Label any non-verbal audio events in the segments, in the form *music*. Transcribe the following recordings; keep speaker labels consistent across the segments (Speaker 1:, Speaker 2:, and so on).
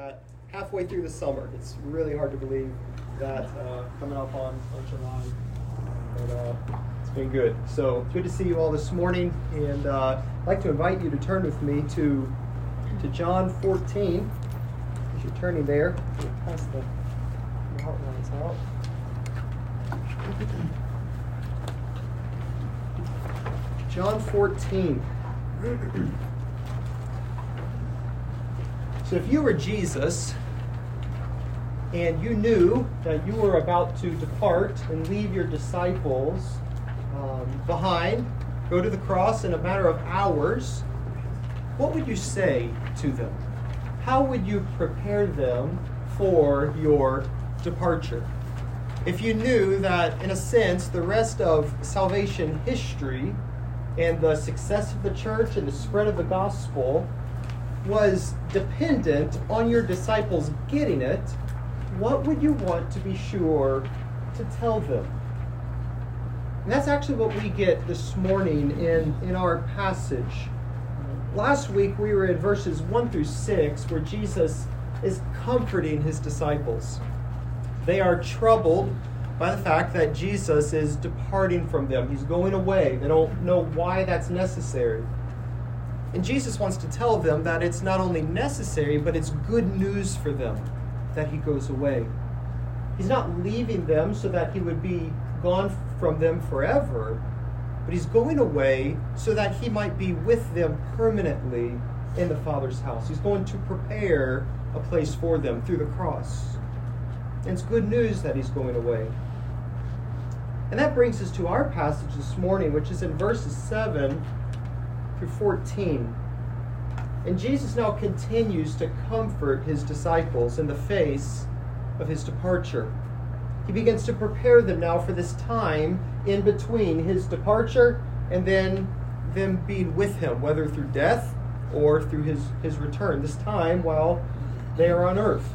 Speaker 1: that halfway through the summer. It's really hard to believe that uh, coming up on, on July. But uh, it's been good. So good to see you all this morning. And uh, I'd like to invite you to turn with me to, to John 14. As you're turning there, pass the, outlines out. John 14. So if you were Jesus and you knew that you were about to depart and leave your disciples um, behind, go to the cross in a matter of hours, what would you say to them? How would you prepare them for your departure? If you knew that, in a sense, the rest of salvation history and the success of the church and the spread of the gospel was dependent on your disciples getting it, what would you want to be sure to tell them? And that's actually what we get this morning in, in our passage. Last week we were in verses 1 through 6 where Jesus is comforting his disciples. They are troubled by the fact that Jesus is departing from them. He's going away. They don't know why that's necessary. And Jesus wants to tell them that it's not only necessary, but it's good news for them that he goes away. He's not leaving them so that he would be gone from them forever, but he's going away so that he might be with them permanently in the Father's house. He's going to prepare a place for them through the cross. And it's good news that he's going away. And that brings us to our passage this morning, which is in verses 7 through 14. And Jesus now continues to comfort his disciples in the face of his departure. He begins to prepare them now for this time in between his departure and then them being with him, whether through death or through his, his return, this time while they are on earth.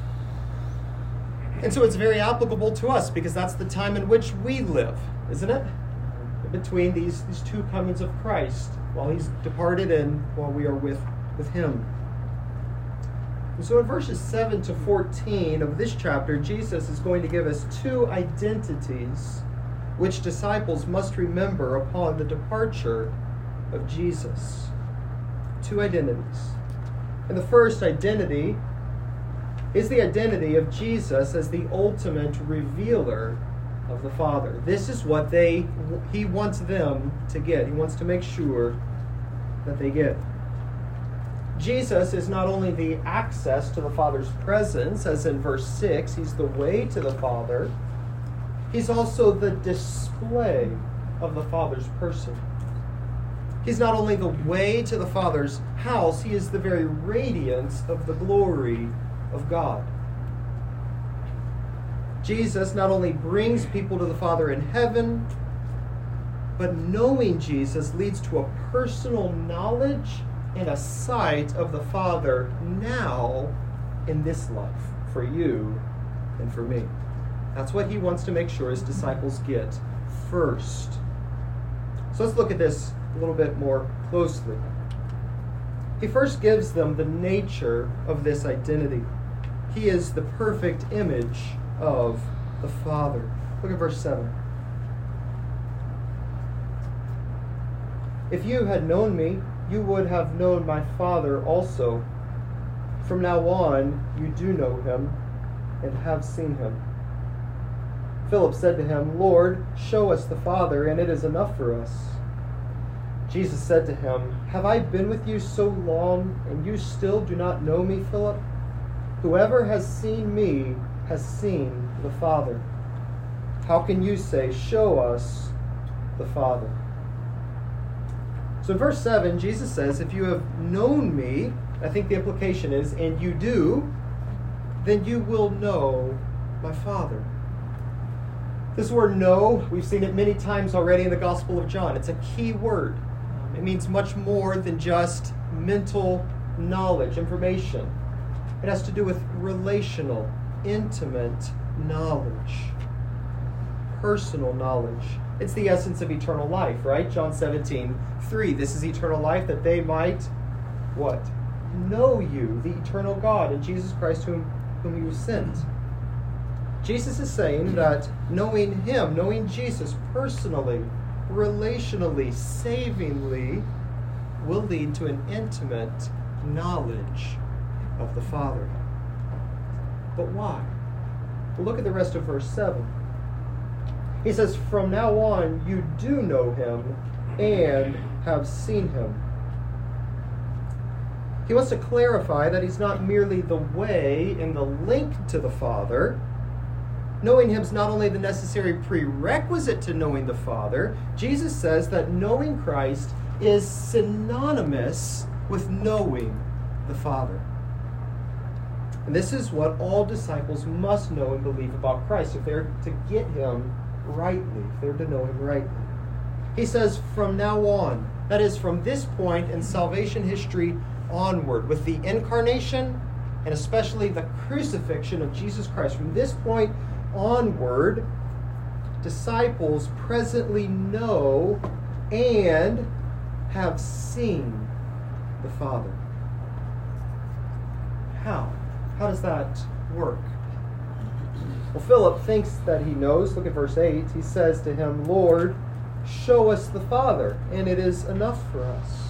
Speaker 1: And so it's very applicable to us because that's the time in which we live, isn't it? Between these, these two comings of Christ while he's departed and while we are with, with him. And so in verses 7 to 14 of this chapter, Jesus is going to give us two identities which disciples must remember upon the departure of Jesus. Two identities. And the first identity is the identity of Jesus as the ultimate revealer of the Father. This is what they he wants them to get. He wants to make sure that they get. Jesus is not only the access to the Father's presence, as in verse 6, he's the way to the Father, he's also the display of the Father's person. He's not only the way to the Father's house, he is the very radiance of the glory of God. Jesus not only brings people to the Father in heaven, but knowing Jesus leads to a personal knowledge and a sight of the Father now in this life for you and for me. That's what he wants to make sure his disciples get first. So let's look at this a little bit more closely. He first gives them the nature of this identity. He is the perfect image of the Father. Look at verse 7. If you had known me, you would have known my Father also. From now on, you do know him and have seen him. Philip said to him, Lord, show us the Father, and it is enough for us. Jesus said to him, Have I been with you so long, and you still do not know me, Philip? Whoever has seen me has seen the Father. How can you say, Show us the Father? So, in verse 7, Jesus says, If you have known me, I think the implication is, and you do, then you will know my Father. This word know, we've seen it many times already in the Gospel of John. It's a key word. It means much more than just mental knowledge, information. It has to do with relational, intimate knowledge, personal knowledge. It's the essence of eternal life, right? John 17, 3. This is eternal life that they might what? know you, the eternal God, and Jesus Christ, whom, whom you sent. Jesus is saying that knowing Him, knowing Jesus personally, relationally, savingly, will lead to an intimate knowledge of the Father. But why? Look at the rest of verse 7. He says, From now on, you do know him and have seen him. He wants to clarify that he's not merely the way and the link to the Father. Knowing him is not only the necessary prerequisite to knowing the Father, Jesus says that knowing Christ is synonymous with knowing the Father. And this is what all disciples must know and believe about Christ if they're to get him rightly, if they're to know him rightly. He says, from now on, that is, from this point in salvation history onward, with the incarnation and especially the crucifixion of Jesus Christ, from this point onward, disciples presently know and have seen the Father. How? How does that work? Well, Philip thinks that he knows. Look at verse 8. He says to him, Lord, show us the Father, and it is enough for us.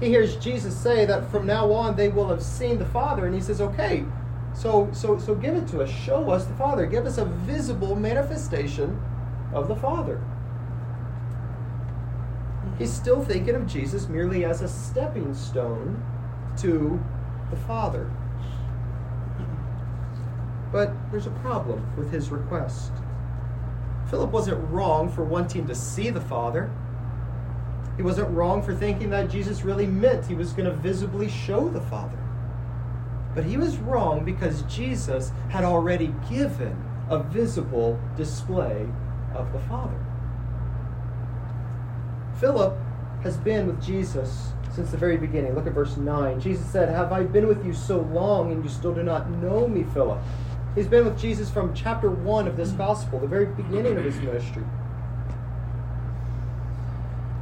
Speaker 1: He hears Jesus say that from now on they will have seen the Father, and he says, Okay, so so so give it to us. Show us the Father. Give us a visible manifestation of the Father. He's still thinking of Jesus merely as a stepping stone to the Father. But there's a problem with his request. Philip wasn't wrong for wanting to see the Father. He wasn't wrong for thinking that Jesus really meant he was going to visibly show the Father. But he was wrong because Jesus had already given a visible display of the Father. Philip has been with Jesus since the very beginning. Look at verse 9. Jesus said, Have I been with you so long and you still do not know me, Philip? He's been with Jesus from chapter 1 of this gospel, the very beginning of his ministry.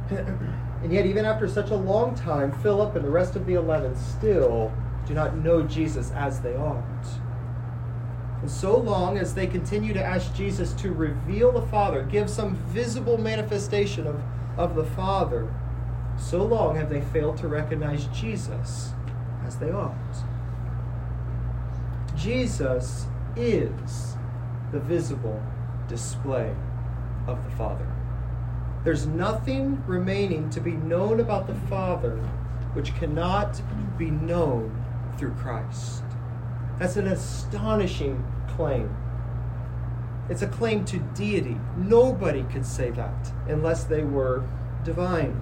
Speaker 1: And yet, even after such a long time, Philip and the rest of the eleven still do not know Jesus as they ought. And so long as they continue to ask Jesus to reveal the Father, give some visible manifestation of, of the Father, so long have they failed to recognize Jesus as they ought. Jesus is the visible display of the Father. There's nothing remaining to be known about the Father which cannot be known through Christ. That's an astonishing claim. It's a claim to deity. Nobody could say that unless they were divine.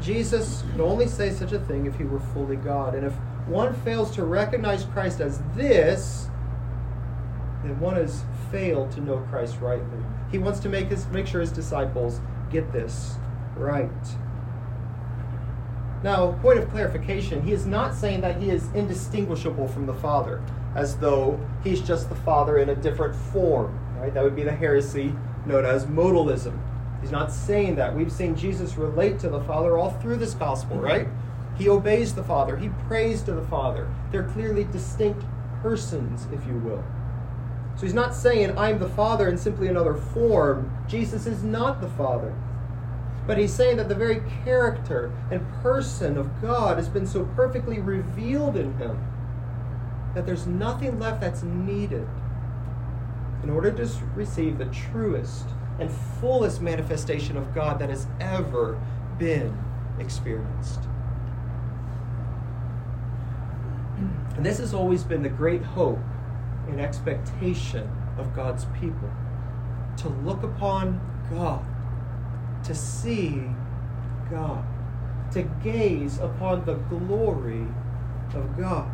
Speaker 1: Jesus could only say such a thing if he were fully God. And if one fails to recognize Christ as this, then one has failed to know Christ rightly. He wants to make his make sure his disciples get this right. Now, point of clarification, he is not saying that he is indistinguishable from the Father, as though he's just the Father in a different form. Right? That would be the heresy known as modalism. He's not saying that. We've seen Jesus relate to the Father all through this gospel, right? He obeys the Father, he prays to the Father. They're clearly distinct persons, if you will. So he's not saying, I'm the Father in simply another form. Jesus is not the Father. But he's saying that the very character and person of God has been so perfectly revealed in him that there's nothing left that's needed in order to receive the truest and fullest manifestation of God that has ever been experienced. And this has always been the great hope and expectation of God's people to look upon God, to see God, to gaze upon the glory of God.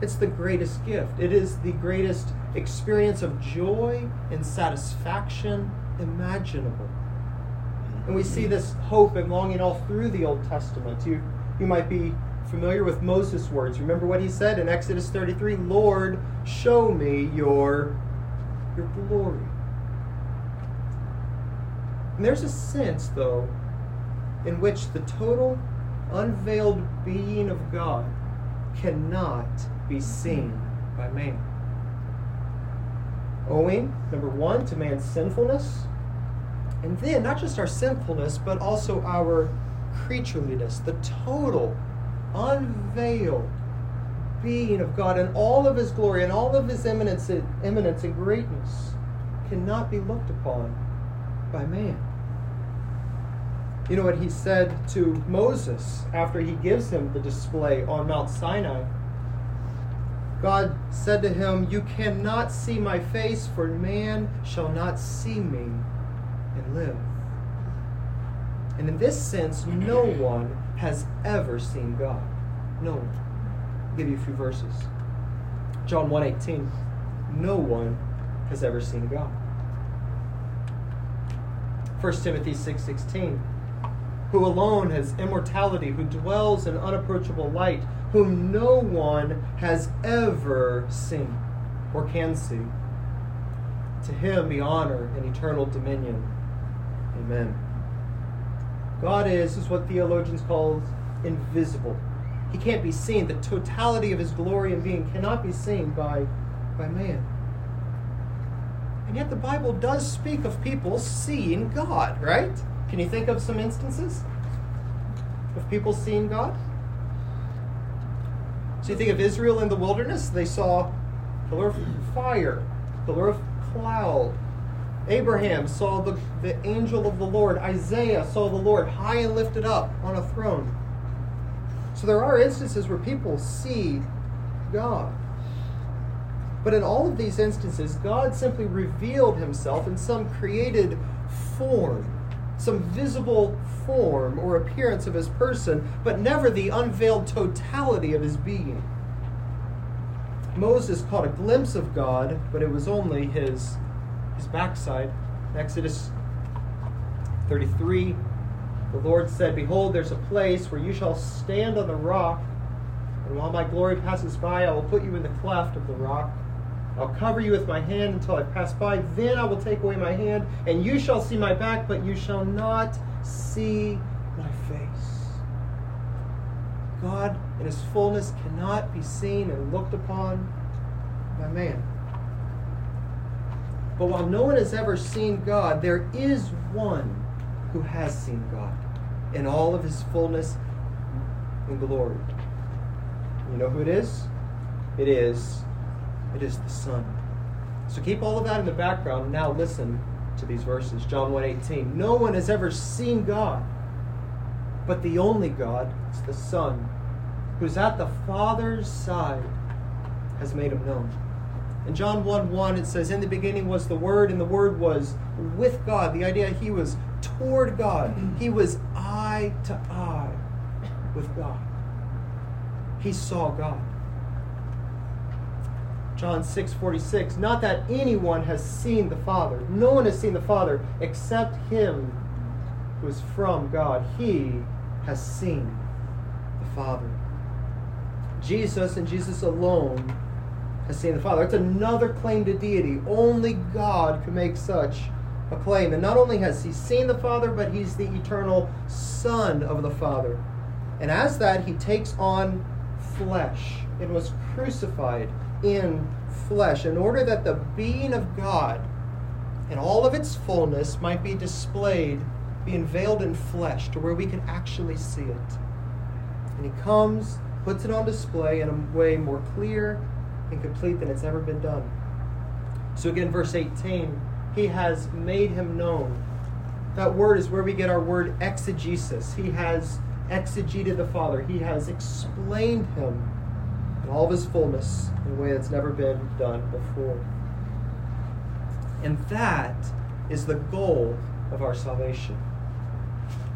Speaker 1: It's the greatest gift. It is the greatest experience of joy and satisfaction imaginable. And we see this hope and longing all through the Old Testament. You, you might be familiar with Moses' words. Remember what he said in Exodus 33 Lord, show me your, your glory. And there's a sense, though, in which the total unveiled being of God cannot be seen by man. Owing, number one, to man's sinfulness, and then not just our sinfulness, but also our creatureliness, the total, unveiled being of God and all of his glory and all of his eminence, eminence and greatness cannot be looked upon by man. You know what he said to Moses after he gives him the display on Mount Sinai? God said to him, You cannot see my face, for man shall not see me and live. And in this sense, no one has ever seen God. No one. I'll give you a few verses. John 1:18. No one has ever seen God. 1 Timothy 6:16. who alone has immortality, who dwells in unapproachable light, whom no one has ever seen or can see. To him be honor and eternal dominion. Amen. God is, is what theologians call invisible. He can't be seen. The totality of his glory and being cannot be seen by, by man. And yet the Bible does speak of people seeing God, right? Can you think of some instances of people seeing God? So you think of Israel in the wilderness, they saw pillar of fire, pillar of cloud, Abraham saw the, the angel of the Lord. Isaiah saw the Lord high and lifted up on a throne. So there are instances where people see God. But in all of these instances, God simply revealed himself in some created form, some visible form or appearance of his person, but never the unveiled totality of his being. Moses caught a glimpse of God, but it was only his his backside. Exodus 33, the Lord said, Behold, there's a place where you shall stand on the rock, and while my glory passes by, I will put you in the cleft of the rock. I'll cover you with my hand until I pass by. Then I will take away my hand, and you shall see my back, but you shall not see my face. God in his fullness cannot be seen and looked upon by man. But while no one has ever seen God, there is one who has seen God in all of his fullness and glory. You know who it is? It is it is the Son. So keep all of that in the background. Now listen to these verses. John 1:18. No one has ever seen God, but the only God, it's the Son, who's at the Father's side, has made him known. In John 1 1, it says, In the beginning was the Word, and the Word was with God. The idea he was toward God, he was eye to eye with God. He saw God. John 6 46, not that anyone has seen the Father. No one has seen the Father except him who is from God. He has seen the Father. Jesus and Jesus alone has seen the Father. It's another claim to deity. Only God can make such a claim. And not only has he seen the Father, but he's the eternal Son of the Father. And as that, he takes on flesh and was crucified in flesh in order that the being of God in all of its fullness might be displayed, being veiled in flesh to where we can actually see it. And he comes, puts it on display in a way more clear and complete than it's ever been done. So again, verse 18, he has made him known. That word is where we get our word exegesis. He has exegeted the Father. He has explained him in all of his fullness in a way that's never been done before. And that is the goal of our salvation.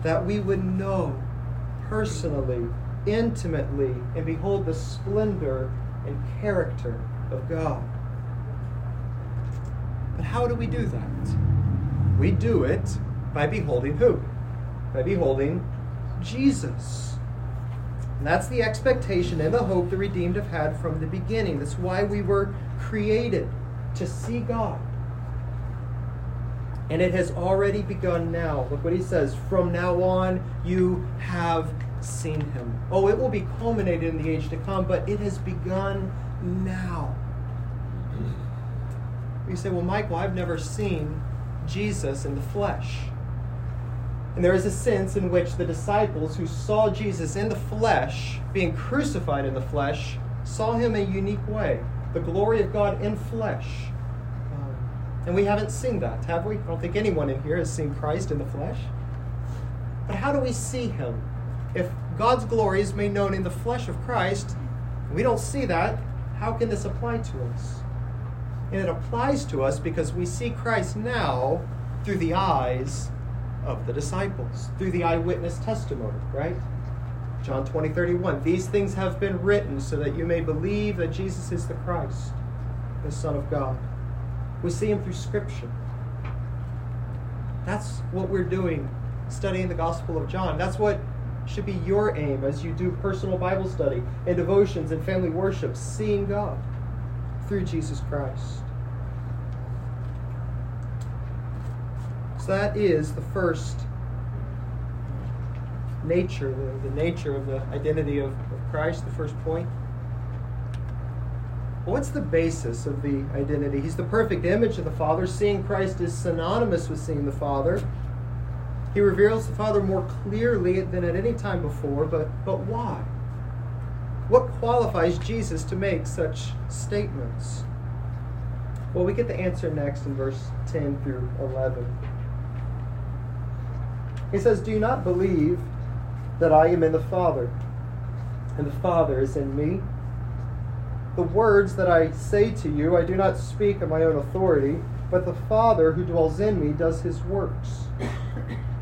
Speaker 1: That we would know personally, intimately, and behold the splendor and character of God. But how do we do that? We do it by beholding who? By beholding Jesus. And that's the expectation and the hope the redeemed have had from the beginning. That's why we were created to see God. And it has already begun now. Look what he says. From now on, you have seen him. Oh, it will be culminated in the age to come, but it has begun now. You say, well, Michael, I've never seen Jesus in the flesh. And there is a sense in which the disciples who saw Jesus in the flesh, being crucified in the flesh, saw him a unique way the glory of God in flesh. Um, and we haven't seen that, have we? I don't think anyone in here has seen Christ in the flesh. But how do we see him? If God's glory is made known in the flesh of Christ, we don't see that, how can this apply to us? And it applies to us because we see Christ now through the eyes of the disciples, through the eyewitness testimony, right? John 20, 31. These things have been written so that you may believe that Jesus is the Christ, the Son of God. We see him through Scripture. That's what we're doing studying the Gospel of John. That's what should be your aim as you do personal Bible study and devotions and family worship, seeing God through Jesus Christ. So that is the first nature, the, the nature of the identity of, of Christ, the first point. What's the basis of the identity? He's the perfect image of the Father. Seeing Christ is synonymous with seeing the Father. He reveals the Father more clearly than at any time before, but, but why? What qualifies Jesus to make such statements? Well, we get the answer next in verse 10 through 11. He says, Do you not believe that I am in the Father, and the Father is in me? The words that I say to you, I do not speak of my own authority, but the Father who dwells in me does his works.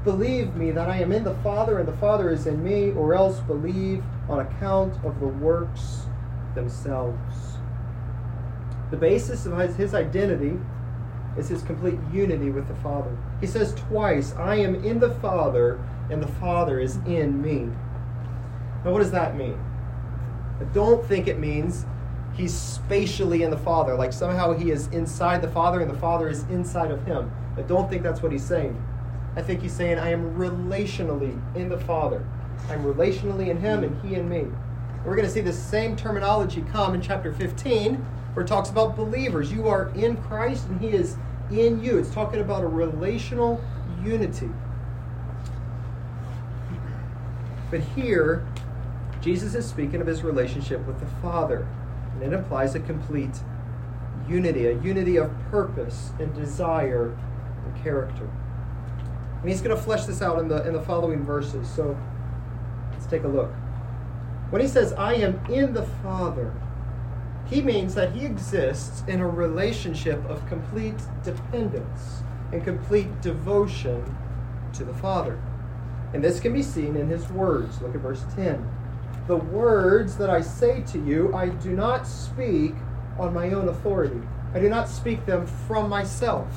Speaker 1: Believe me that I am in the Father and the Father is in me, or else believe on account of the works themselves. The basis of his identity is his complete unity with the Father. He says twice, I am in the Father and the Father is in me. Now, what does that mean? I don't think it means he's spatially in the Father, like somehow he is inside the Father and the Father is inside of him. I don't think that's what he's saying. I think he's saying, I am relationally in the Father. I'm relationally in Him and He in me. And We're going to see the same terminology come in chapter 15, where it talks about believers. You are in Christ and He is in you. It's talking about a relational unity. But here, Jesus is speaking of his relationship with the Father, and it implies a complete unity, a unity of purpose and desire and character. And he's going to flesh this out in the, in the following verses. So let's take a look. When he says, I am in the Father, he means that he exists in a relationship of complete dependence and complete devotion to the Father. And this can be seen in his words. Look at verse 10. The words that I say to you, I do not speak on my own authority. I do not speak them from myself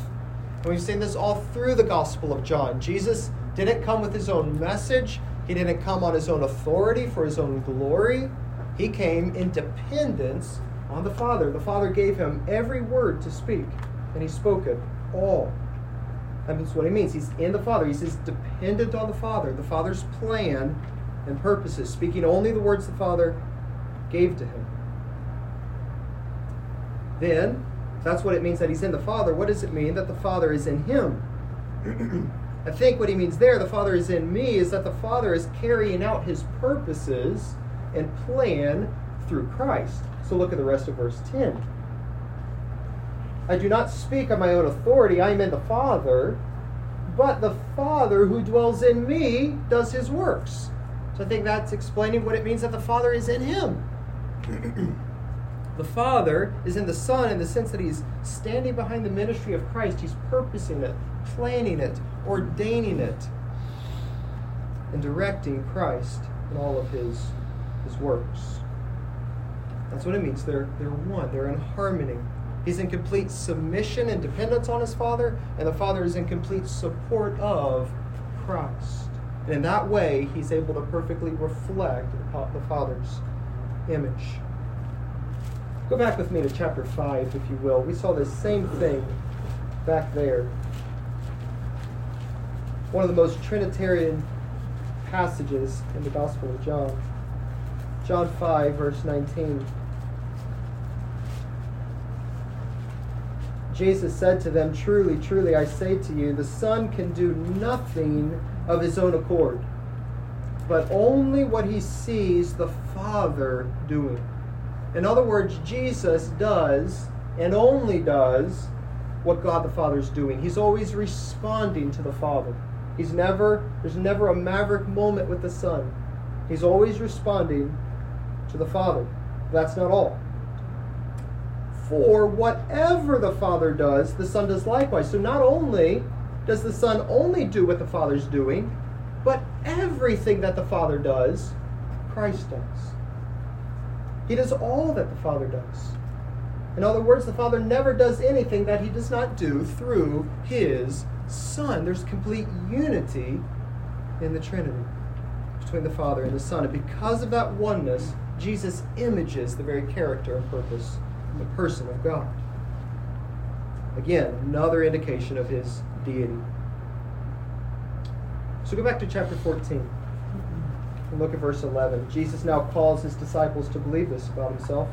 Speaker 1: and we've seen this all through the Gospel of John. Jesus didn't come with his own message, he didn't come on his own authority for his own glory. He came in dependence on the Father. The Father gave him every word to speak, and he spoke it all. That's what he means. He's in the Father. He says dependent on the Father, the Father's plan and purposes, speaking only the words the Father gave to him. Then that's what it means that he's in the Father. What does it mean that the Father is in him? *clears throat* I think what he means there, the Father is in me, is that the Father is carrying out his purposes and plan through Christ. So look at the rest of verse 10. I do not speak on my own authority, I am in the Father, but the Father who dwells in me does his works. So I think that's explaining what it means that the Father is in him. *clears throat* The Father is in the Son in the sense that He's standing behind the ministry of Christ. He's purposing it, planning it, ordaining it, and directing Christ in all of His, his works. That's what it means. They're, they're one, they're in harmony. He's in complete submission and dependence on His Father, and the Father is in complete support of Christ. And in that way, He's able to perfectly reflect the Father's image. Go back with me to chapter 5, if you will. We saw this same thing back there. One of the most Trinitarian passages in the Gospel of John. John 5, verse 19. Jesus said to them, Truly, truly, I say to you, the Son can do nothing of his own accord, but only what he sees the Father doing. In other words, Jesus does and only does what God the Father is doing. He's always responding to the Father. He's never there's never a maverick moment with the Son. He's always responding to the Father. That's not all. For whatever the Father does, the Son does likewise. So not only does the Son only do what the Father's doing, but everything that the Father does, Christ does. He does all that the Father does. In other words, the Father never does anything that he does not do through his Son. There's complete unity in the Trinity between the Father and the Son. And because of that oneness, Jesus images the very character and purpose and the person of God. Again, another indication of his deity. So go back to chapter 14 and look at verse 11. Jesus now calls his disciples to believe this about himself.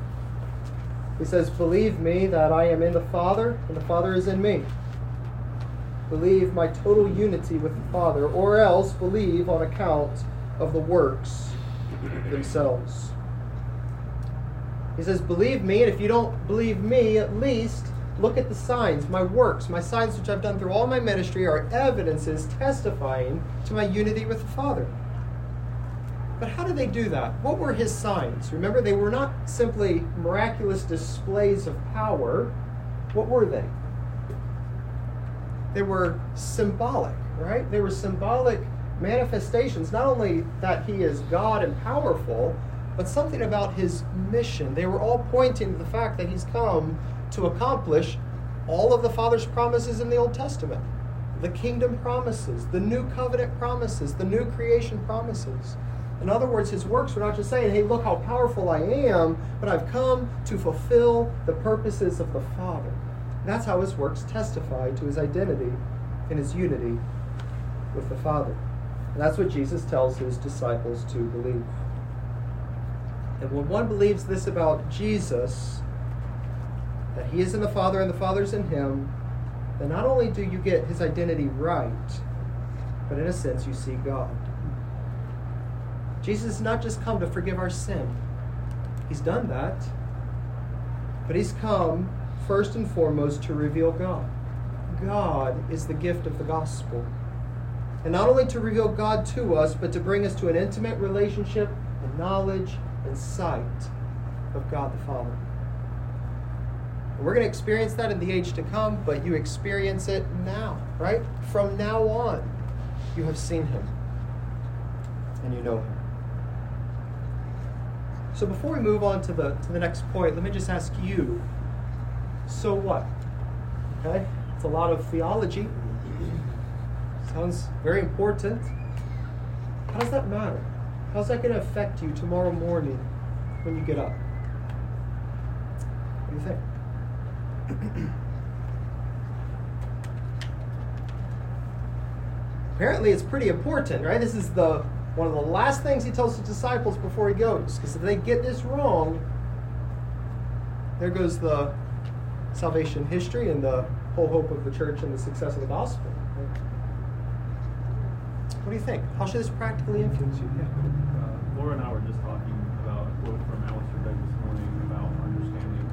Speaker 1: He says, Believe me that I am in the Father, and the Father is in me. Believe my total unity with the Father, or else believe on account of the works themselves. He says, Believe me, and if you don't believe me, at least look at the signs, my works, my signs which I've done through all my ministry are evidences testifying to my unity with the Father. But how did they do that? What were his signs? Remember, they were not simply miraculous displays of power. What were they? They were symbolic, right? They were symbolic manifestations, not only that he is God and powerful, but something about his mission. They were all pointing to the fact that he's come to accomplish all of the Father's promises in the Old Testament the kingdom promises, the new covenant promises, the new creation promises. In other words, his works were not just saying, hey, look how powerful I am, but I've come to fulfill the purposes of the Father. That's how his works testify to his identity and his unity with the Father. And that's what Jesus tells his disciples to believe. And when one believes this about Jesus, that he is in the Father and the Father's in him, then not only do you get his identity right, but in a sense you see God. Jesus has not just come to forgive our sin, he's done that, but he's come first and foremost to reveal God. God is the gift of the gospel. And not only to reveal God to us, but to bring us to an intimate relationship and knowledge and sight of God the Father. And we're going to experience that in the age to come, but you experience it now, right? From now on, you have seen Him and you know Him. So before we move on to the to the next point, let me just ask you. So what? Okay, it's a lot of theology. Sounds very important. How does that matter? How's that going to affect you tomorrow morning when you get up? What do you think? *clears throat* Apparently, it's pretty important, right? This is the one of the last things he tells his disciples before he goes, because if they get this wrong, there goes the salvation history and the whole hope of the church and the success of the gospel. What do you think? How should this practically influence you? Yeah.
Speaker 2: Uh, Laura and I were just talking about a quote from Alistair Begg this morning about understanding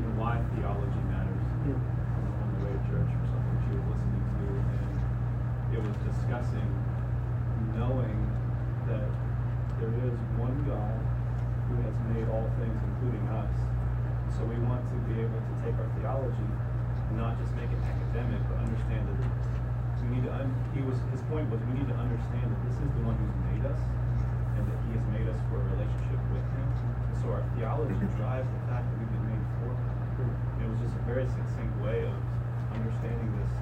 Speaker 2: you know, why theology matters
Speaker 1: Yeah.
Speaker 2: on the way to church or something she was listening to, and it was discussing knowing that there is one God who has made all things, including us. So we want to be able to take our theology and not just make it academic, but understand that we need to. Un- he was his point was we need to understand that this is the one who's made us, and that he has made us for a relationship with him. So our theology *laughs* drives the fact that we've been made for him. And it was just a very succinct way of understanding this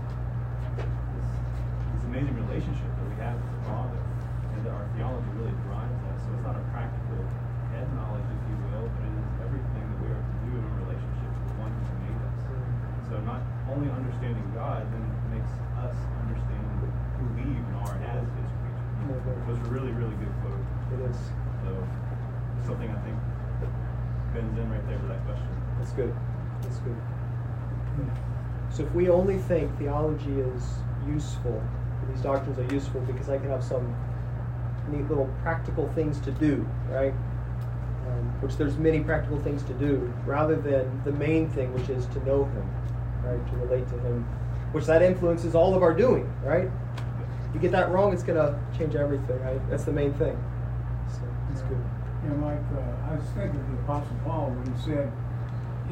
Speaker 2: this, this amazing relationship that we have with the Father, and our theology really drives us. So it's not a practical head knowledge, if you will, but it is everything that we are to do in our relationship with the one who made us. So not only understanding God, then makes us understand who we even are as His creatures. Because was a really, really good quote.
Speaker 1: It is.
Speaker 2: So, something I think bends in right there to that question.
Speaker 1: That's good. That's good. So if we only think theology is useful, these doctrines are useful because I can have some neat little practical things to do, right? Um, which there's many practical things to do, rather than the main thing, which is to know Him, right? To relate to Him, which that influences all of our doing, right? If you get that wrong, it's going to change everything, right? That's the main thing. So that's good.
Speaker 3: You know, Mike, uh, I was thinking of the Apostle Paul when he said,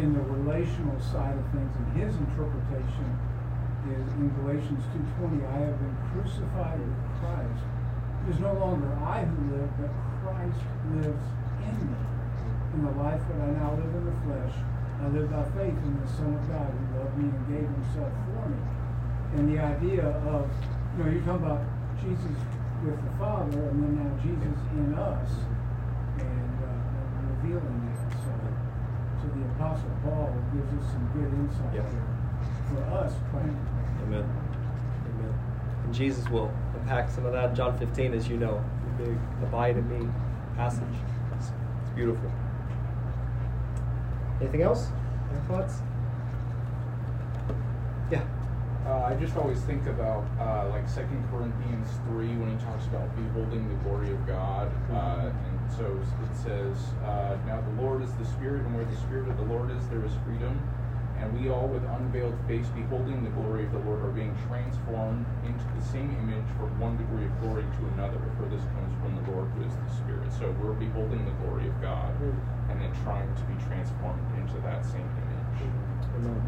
Speaker 3: in the relational side of things, and his interpretation is in Galatians 2.20, I have been crucified with Christ. Is no longer I who live, but Christ lives in me. In the life that I now live in the flesh, I live by faith in the Son of God who loved me and gave himself for me. And the idea of, you know, you're talking about Jesus with the Father, and then now Jesus in us, and, uh, revealing that. So, so the Apostle Paul gives us some good insight here for us practically.
Speaker 1: Amen. Amen. And Jesus will unpack some of that John 15, as you know, the big abide in me passage. It's, it's beautiful. Anything else? Any thoughts? Yeah.
Speaker 4: Uh, I just always think about uh, like Second Corinthians three when he talks about beholding the glory of God, uh, and so it says, uh, "Now the Lord is the Spirit, and where the Spirit of the Lord is, there is freedom." And we all, with unveiled face, beholding the glory of the Lord, are being transformed into the same image from one degree of glory to another. For this comes from the Lord, who is the Spirit. So we're beholding the glory of God,
Speaker 1: Mm.
Speaker 4: and then trying to be transformed into that same image.
Speaker 1: Amen.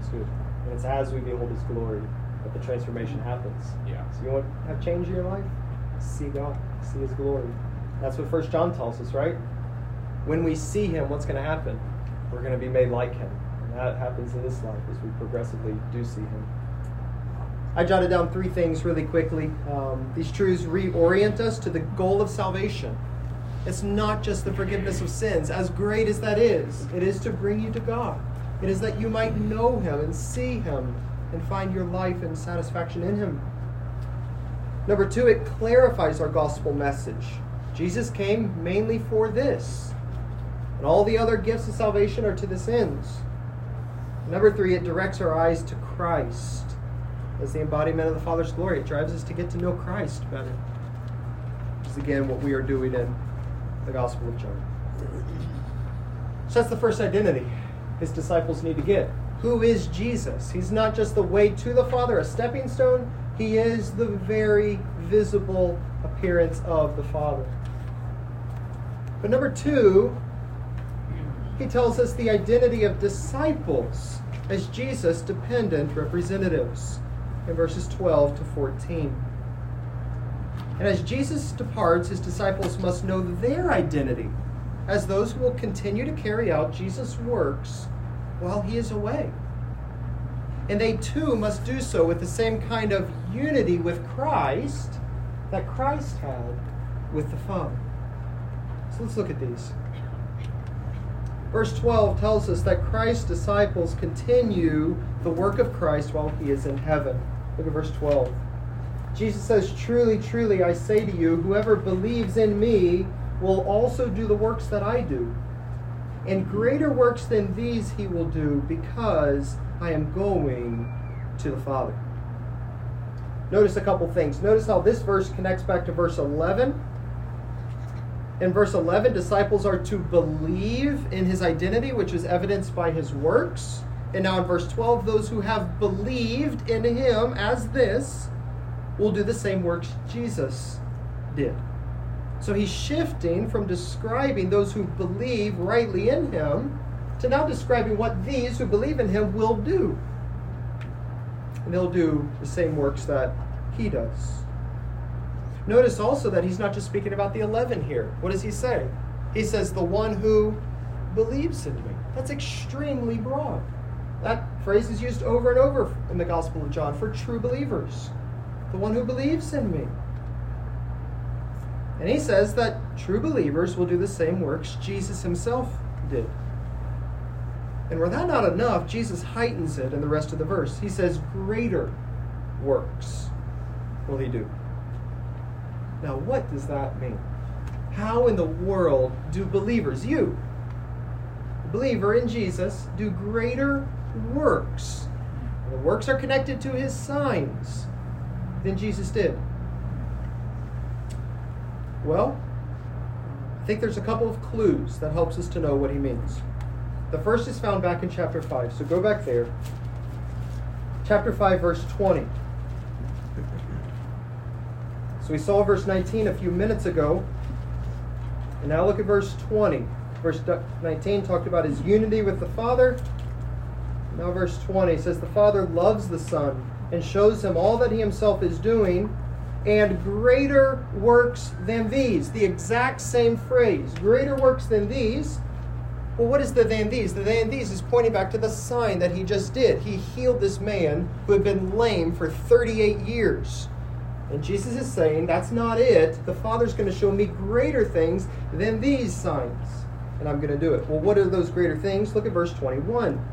Speaker 1: It's good. And it's as we behold His glory that the transformation happens.
Speaker 4: Yeah.
Speaker 1: So you want to have change in your life? See God, see His glory. That's what First John tells us, right? When we see Him, what's going to happen? We're going to be made like Him, that happens in this life as we progressively do see Him. I jotted down three things really quickly. Um, these truths reorient us to the goal of salvation. It's not just the forgiveness of sins, as great as that is. It is to bring you to God. It is that you might know Him and see Him and find your life and satisfaction in Him. Number two, it clarifies our gospel message. Jesus came mainly for this, and all the other gifts of salvation are to this end. Number three, it directs our eyes to Christ as the embodiment of the Father's glory. It drives us to get to know Christ better. Which is again what we are doing in the Gospel of John. So that's the first identity his disciples need to get. Who is Jesus? He's not just the way to the Father, a stepping stone. He is the very visible appearance of the Father. But number two, he tells us the identity of disciples as Jesus' dependent representatives in verses 12 to 14. And as Jesus departs, his disciples must know their identity as those who will continue to carry out Jesus' works while he is away. And they too must do so with the same kind of unity with Christ that Christ had with the Father. So let's look at these. Verse 12 tells us that Christ's disciples continue the work of Christ while he is in heaven. Look at verse 12. Jesus says, Truly, truly, I say to you, whoever believes in me will also do the works that I do. And greater works than these he will do because I am going to the Father. Notice a couple things. Notice how this verse connects back to verse 11. In verse 11, disciples are to believe in his identity, which is evidenced by his works. And now in verse 12, those who have believed in him as this will do the same works Jesus did. So he's shifting from describing those who believe rightly in him to now describing what these who believe in him will do. And they'll do the same works that he does. Notice also that he's not just speaking about the 11 here. What does he say? He says, the one who believes in me. That's extremely broad. That phrase is used over and over in the Gospel of John for true believers. The one who believes in me. And he says that true believers will do the same works Jesus himself did. And were that not enough, Jesus heightens it in the rest of the verse. He says, Greater works will he do. Now, what does that mean? How in the world do believers, you, believer in Jesus, do greater works? The works are connected to his signs than Jesus did. Well, I think there's a couple of clues that helps us to know what he means. The first is found back in chapter 5. So go back there. Chapter 5, verse 20. So we saw verse 19 a few minutes ago. And now look at verse 20. Verse 19 talked about his unity with the Father. Now, verse 20 says, The Father loves the Son and shows him all that he himself is doing, and greater works than these. The exact same phrase. Greater works than these. Well, what is the than these? The than these is pointing back to the sign that he just did. He healed this man who had been lame for 38 years. And Jesus is saying, that's not it. The Father's going to show me greater things than these signs. And I'm going to do it. Well, what are those greater things? Look at verse 21.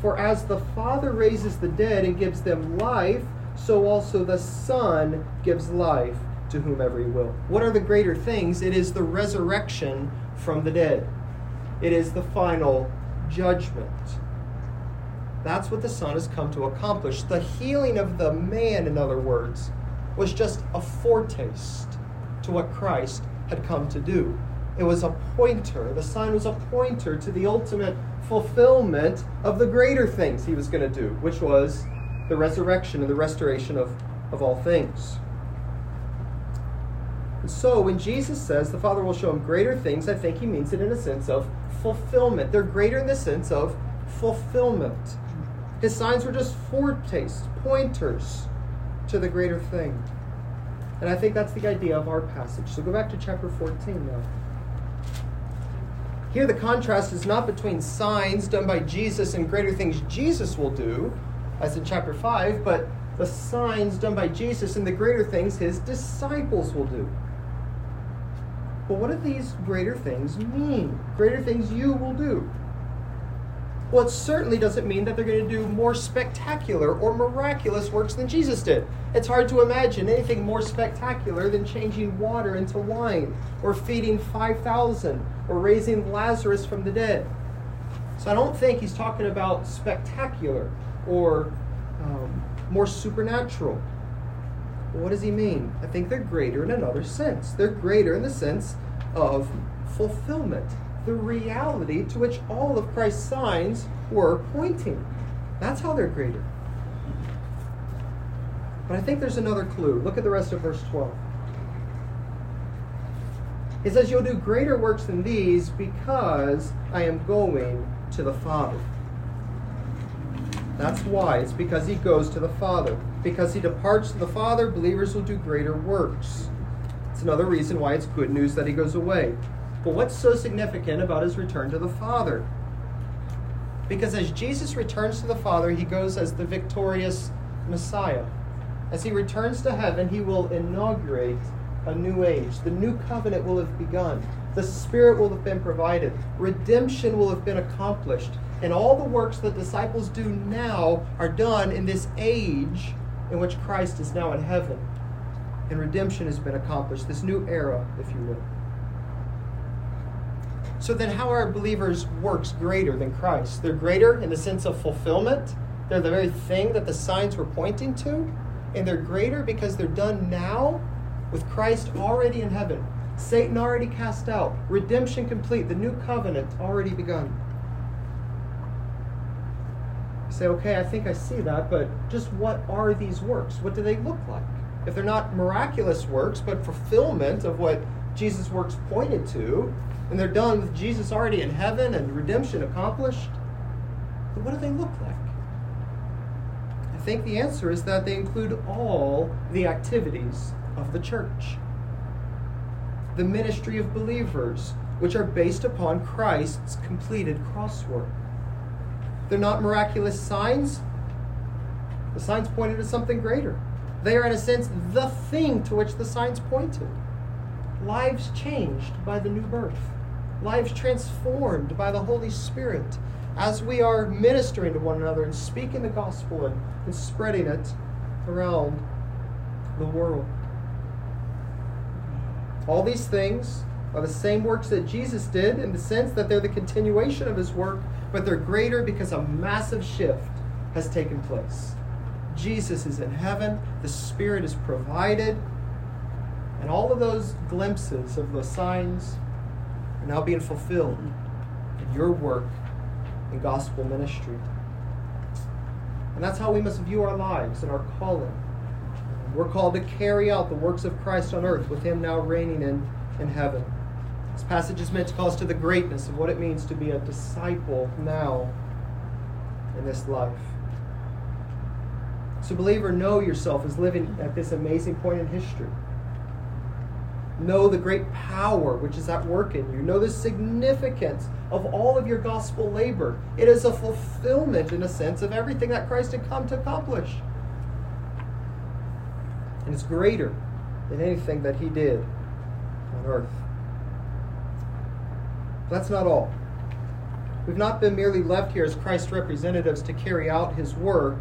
Speaker 1: For as the Father raises the dead and gives them life, so also the Son gives life to whomever he will. What are the greater things? It is the resurrection from the dead, it is the final judgment. That's what the Son has come to accomplish. The healing of the man, in other words, was just a foretaste to what Christ had come to do. It was a pointer. The sign was a pointer to the ultimate fulfillment of the greater things he was going to do, which was the resurrection and the restoration of, of all things. And so when Jesus says the Father will show him greater things, I think he means it in a sense of fulfillment. They're greater in the sense of fulfillment. His signs were just foretastes, pointers to the greater thing. And I think that's the idea of our passage. So go back to chapter 14 now. Here, the contrast is not between signs done by Jesus and greater things Jesus will do, as in chapter 5, but the signs done by Jesus and the greater things his disciples will do. But what do these greater things mean? Greater things you will do. Well, it certainly doesn't mean that they're going to do more spectacular or miraculous works than Jesus did. It's hard to imagine anything more spectacular than changing water into wine, or feeding 5,000, or raising Lazarus from the dead. So I don't think he's talking about spectacular or um, more supernatural. what does he mean? I think they're greater in another sense. They're greater in the sense of fulfillment the reality to which all of Christ's signs were pointing. That's how they're greater. But I think there's another clue. Look at the rest of verse 12. It says, You'll do greater works than these because I am going to the Father. That's why. It's because he goes to the Father. Because he departs to the Father, believers will do greater works. It's another reason why it's good news that he goes away. But what's so significant about his return to the Father? Because as Jesus returns to the Father, he goes as the victorious Messiah. As he returns to heaven, he will inaugurate a new age. The new covenant will have begun. The Spirit will have been provided. Redemption will have been accomplished. And all the works that disciples do now are done in this age in which Christ is now in heaven. And redemption has been accomplished, this new era, if you will. So then, how are believers' works greater than Christ? They're greater in the sense of fulfillment. They're the very thing that the signs were pointing to. And they're greater because they're done now with Christ already in heaven. Satan already cast out. Redemption complete. The new covenant already begun. You say, okay, I think I see that, but just what are these works? What do they look like? If they're not miraculous works, but fulfillment of what Jesus' works pointed to, and they're done with Jesus already in heaven and redemption accomplished, then what do they look like? I think the answer is that they include all the activities of the church. The ministry of believers, which are based upon Christ's completed cross work. They're not miraculous signs. The signs pointed to something greater. They are, in a sense, the thing to which the signs pointed. Lives changed by the new birth lives transformed by the Holy Spirit as we are ministering to one another and speaking the gospel and, and spreading it around the world. All these things are the same works that Jesus did in the sense that they're the continuation of his work, but they're greater because a massive shift has taken place. Jesus is in heaven, the Spirit is provided, and all of those glimpses of the signs are now being fulfilled in your work in gospel ministry. And that's how we must view our lives and our calling. We're called to carry out the works of Christ on earth with Him now reigning in, in heaven. This passage is meant to call us to the greatness of what it means to be a disciple now in this life. So, believer, know yourself as living at this amazing point in history. Know the great power which is at work in you. Know the significance of all of your gospel labor. It is a fulfillment, in a sense, of everything that Christ had come to accomplish. And it's greater than anything that he did on earth. But that's not all. We've not been merely left here as Christ's representatives to carry out his work,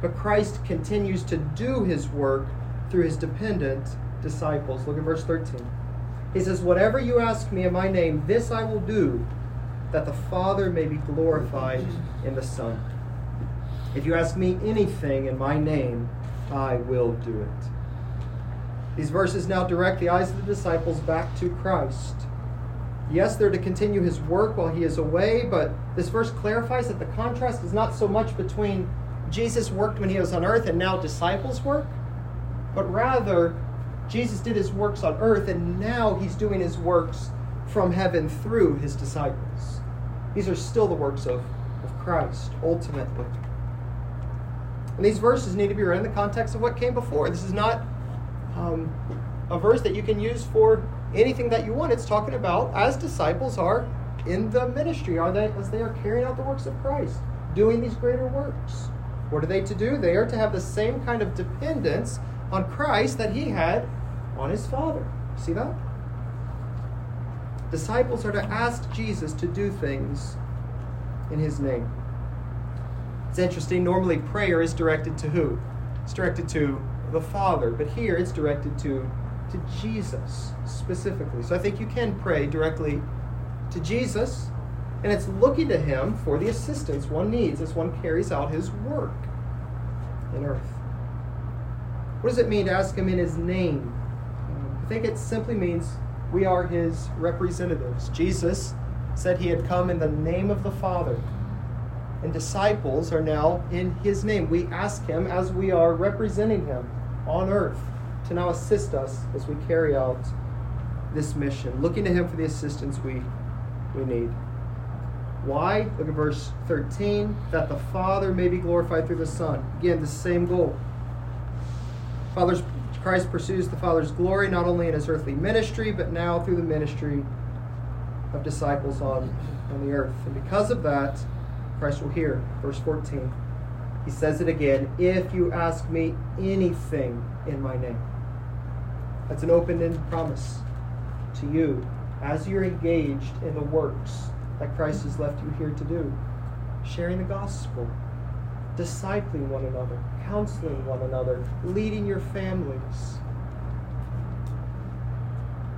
Speaker 1: but Christ continues to do his work through his dependent disciples. Look at verse 13. He says, Whatever you ask me in my name, this I will do, that the Father may be glorified in the Son. If you ask me anything in my name, I will do it. These verses now direct the eyes of the disciples back to Christ. Yes, they're to continue his work while he is away, but this verse clarifies that the contrast is not so much between Jesus worked when he was on earth and now disciples work, but rather Jesus did his works on earth and now he's doing his works from heaven through his disciples. These are still the works of, of Christ, ultimately. And these verses need to be read in the context of what came before. This is not um, a verse that you can use for anything that you want. It's talking about as disciples are in the ministry, are they as they are carrying out the works of Christ, doing these greater works. What are they to do? They are to have the same kind of dependence on Christ that he had on his Father. See that? Disciples are to ask Jesus to do things in his name. It's interesting, normally prayer is directed to who? It's directed to the Father, but here it's directed to, to Jesus specifically. So I think you can pray directly to Jesus, and it's looking to him for the assistance one needs as one carries out his work in earth. What does it mean to ask him in his name? Think it simply means we are his representatives. Jesus said he had come in the name of the Father, and disciples are now in his name. We ask him as we are representing him on earth to now assist us as we carry out this mission, looking to him for the assistance we, we need. Why? Look at verse 13. That the Father may be glorified through the Son. Again, the same goal. Father's Christ pursues the Father's glory not only in his earthly ministry, but now through the ministry of disciples on, on the earth. And because of that, Christ will hear. Verse 14. He says it again if you ask me anything in my name. That's an open ended promise to you as you're engaged in the works that Christ has left you here to do. Sharing the gospel, discipling one another, counseling one another, leading your families.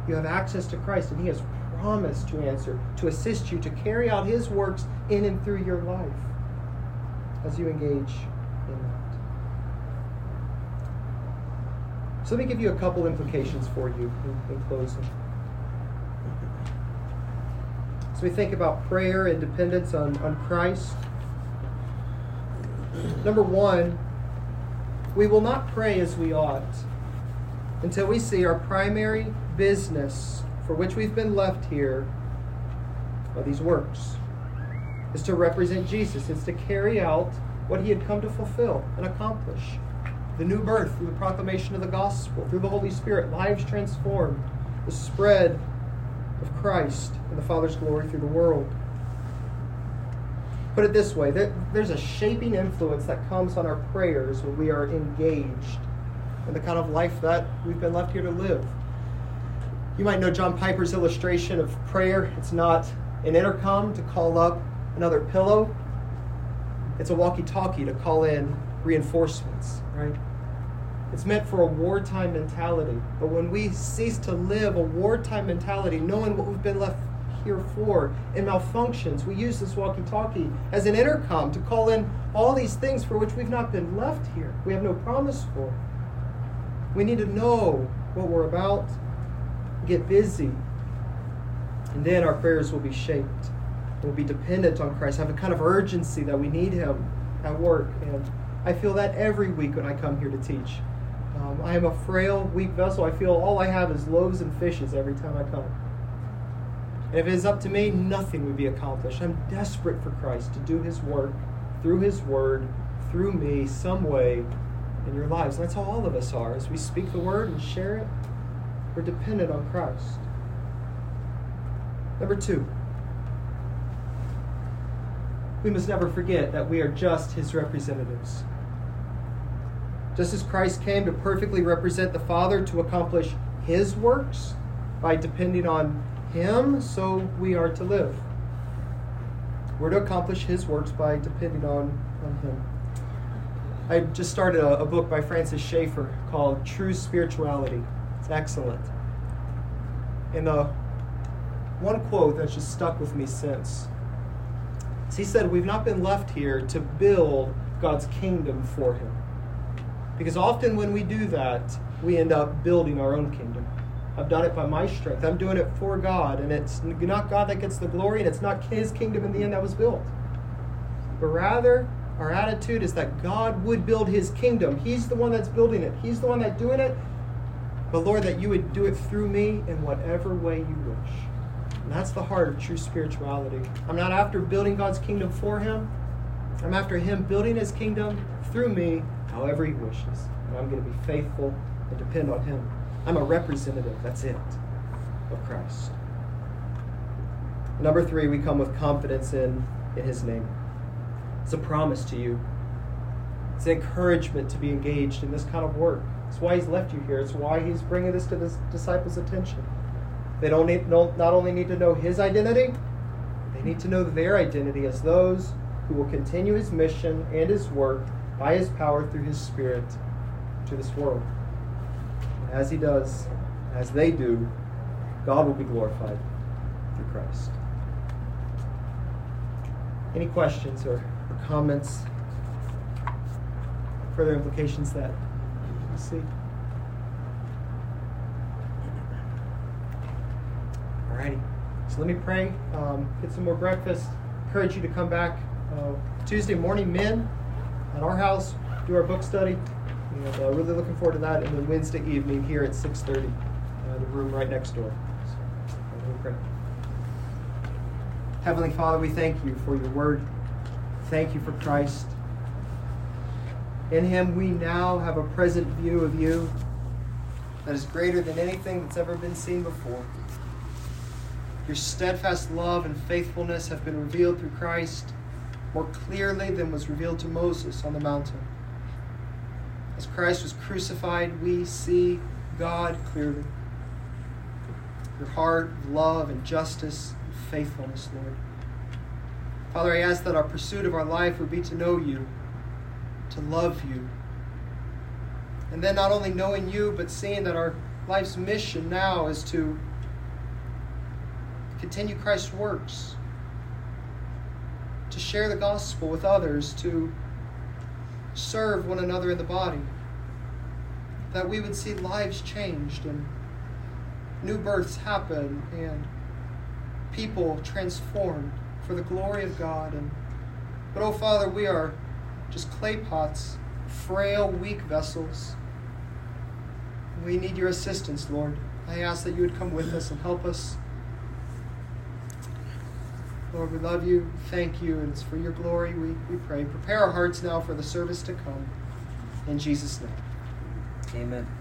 Speaker 1: You have access to Christ, and He has promised to answer, to assist you, to carry out His works in and through your life as you engage in that. So let me give you a couple implications for you in, in closing. So we think about prayer and dependence on, on Christ. Number one, we will not pray as we ought until we see our primary business for which we've been left here are these works. Is to represent Jesus. It's to carry out what he had come to fulfill and accomplish. The new birth through the proclamation of the gospel, through the Holy Spirit, lives transformed, the spread of Christ and the Father's glory through the world. Put it this way there's a shaping influence that comes on our prayers when we are engaged in the kind of life that we've been left here to live. You might know John Piper's illustration of prayer. It's not an intercom to call up another pillow, it's a walkie talkie to call in reinforcements, right? It's meant for a wartime mentality. But when we cease to live a wartime mentality, knowing what we've been left here for, and malfunctions, we use this walkie talkie as an intercom to call in all these things for which we've not been left here. We have no promise for. We need to know what we're about, get busy, and then our prayers will be shaped. We'll be dependent on Christ, have a kind of urgency that we need Him at work. And I feel that every week when I come here to teach. Um, I am a frail, weak vessel. I feel all I have is loaves and fishes every time I come. And if it is up to me, nothing would be accomplished. I'm desperate for Christ to do His work through His Word, through me, some way in your lives. And that's how all of us are. As we speak the Word and share it, we're dependent on Christ. Number two, we must never forget that we are just His representatives. Just as Christ came to perfectly represent the Father to accomplish His works by depending on Him, so we are to live. We're to accomplish His works by depending on, on Him. I just started a, a book by Francis Schaeffer called True Spirituality. It's excellent. And the one quote that's just stuck with me since. He said, We've not been left here to build God's kingdom for Him. Because often when we do that, we end up building our own kingdom. I've done it by my strength. I'm doing it for God, and it's not God that gets the glory, and it's not His kingdom in the end that was built. But rather, our attitude is that God would build His kingdom. He's the one that's building it, He's the one that's doing it. But Lord, that you would do it through me in whatever way you wish. And that's the heart of true spirituality. I'm not after building God's kingdom for Him. I'm after Him building His kingdom through me, however He wishes. And I'm going to be faithful and depend on Him. I'm a representative, that's it, of Christ. Number three, we come with confidence in, in His name. It's a promise to you, it's an encouragement to be engaged in this kind of work. It's why He's left you here, it's why He's bringing this to the disciples' attention. They don't need, not only need to know his identity, they need to know their identity as those who will continue his mission and his work by his power through his spirit to this world. As he does, as they do, God will be glorified through Christ. Any questions or, or comments? Further implications that you see? Alrighty. So let me pray, um, get some more breakfast. Encourage you to come back uh, Tuesday morning, men, at our house, do our book study. And uh, really looking forward to that. And then Wednesday evening here at 6:30, uh, the room right next door. So, me pray. Heavenly Father, we thank you for your word. Thank you for Christ. In him, we now have a present view of you that is greater than anything that's ever been seen before. Your steadfast love and faithfulness have been revealed through Christ more clearly than was revealed to Moses on the mountain. As Christ was crucified, we see God clearly. Your heart love and justice and faithfulness, Lord. Father, I ask that our pursuit of our life would be to know you, to love you. And then not only knowing you, but seeing that our life's mission now is to continue Christ's works, to share the gospel with others, to serve one another in the body, that we would see lives changed and new births happen and people transformed for the glory of God. And but oh Father, we are just clay pots, frail, weak vessels. We need your assistance, Lord. I ask that you would come with us and help us. Lord, we love you. Thank you. And it's for your glory we, we pray. Prepare our hearts now for the service to come. In Jesus' name. Amen.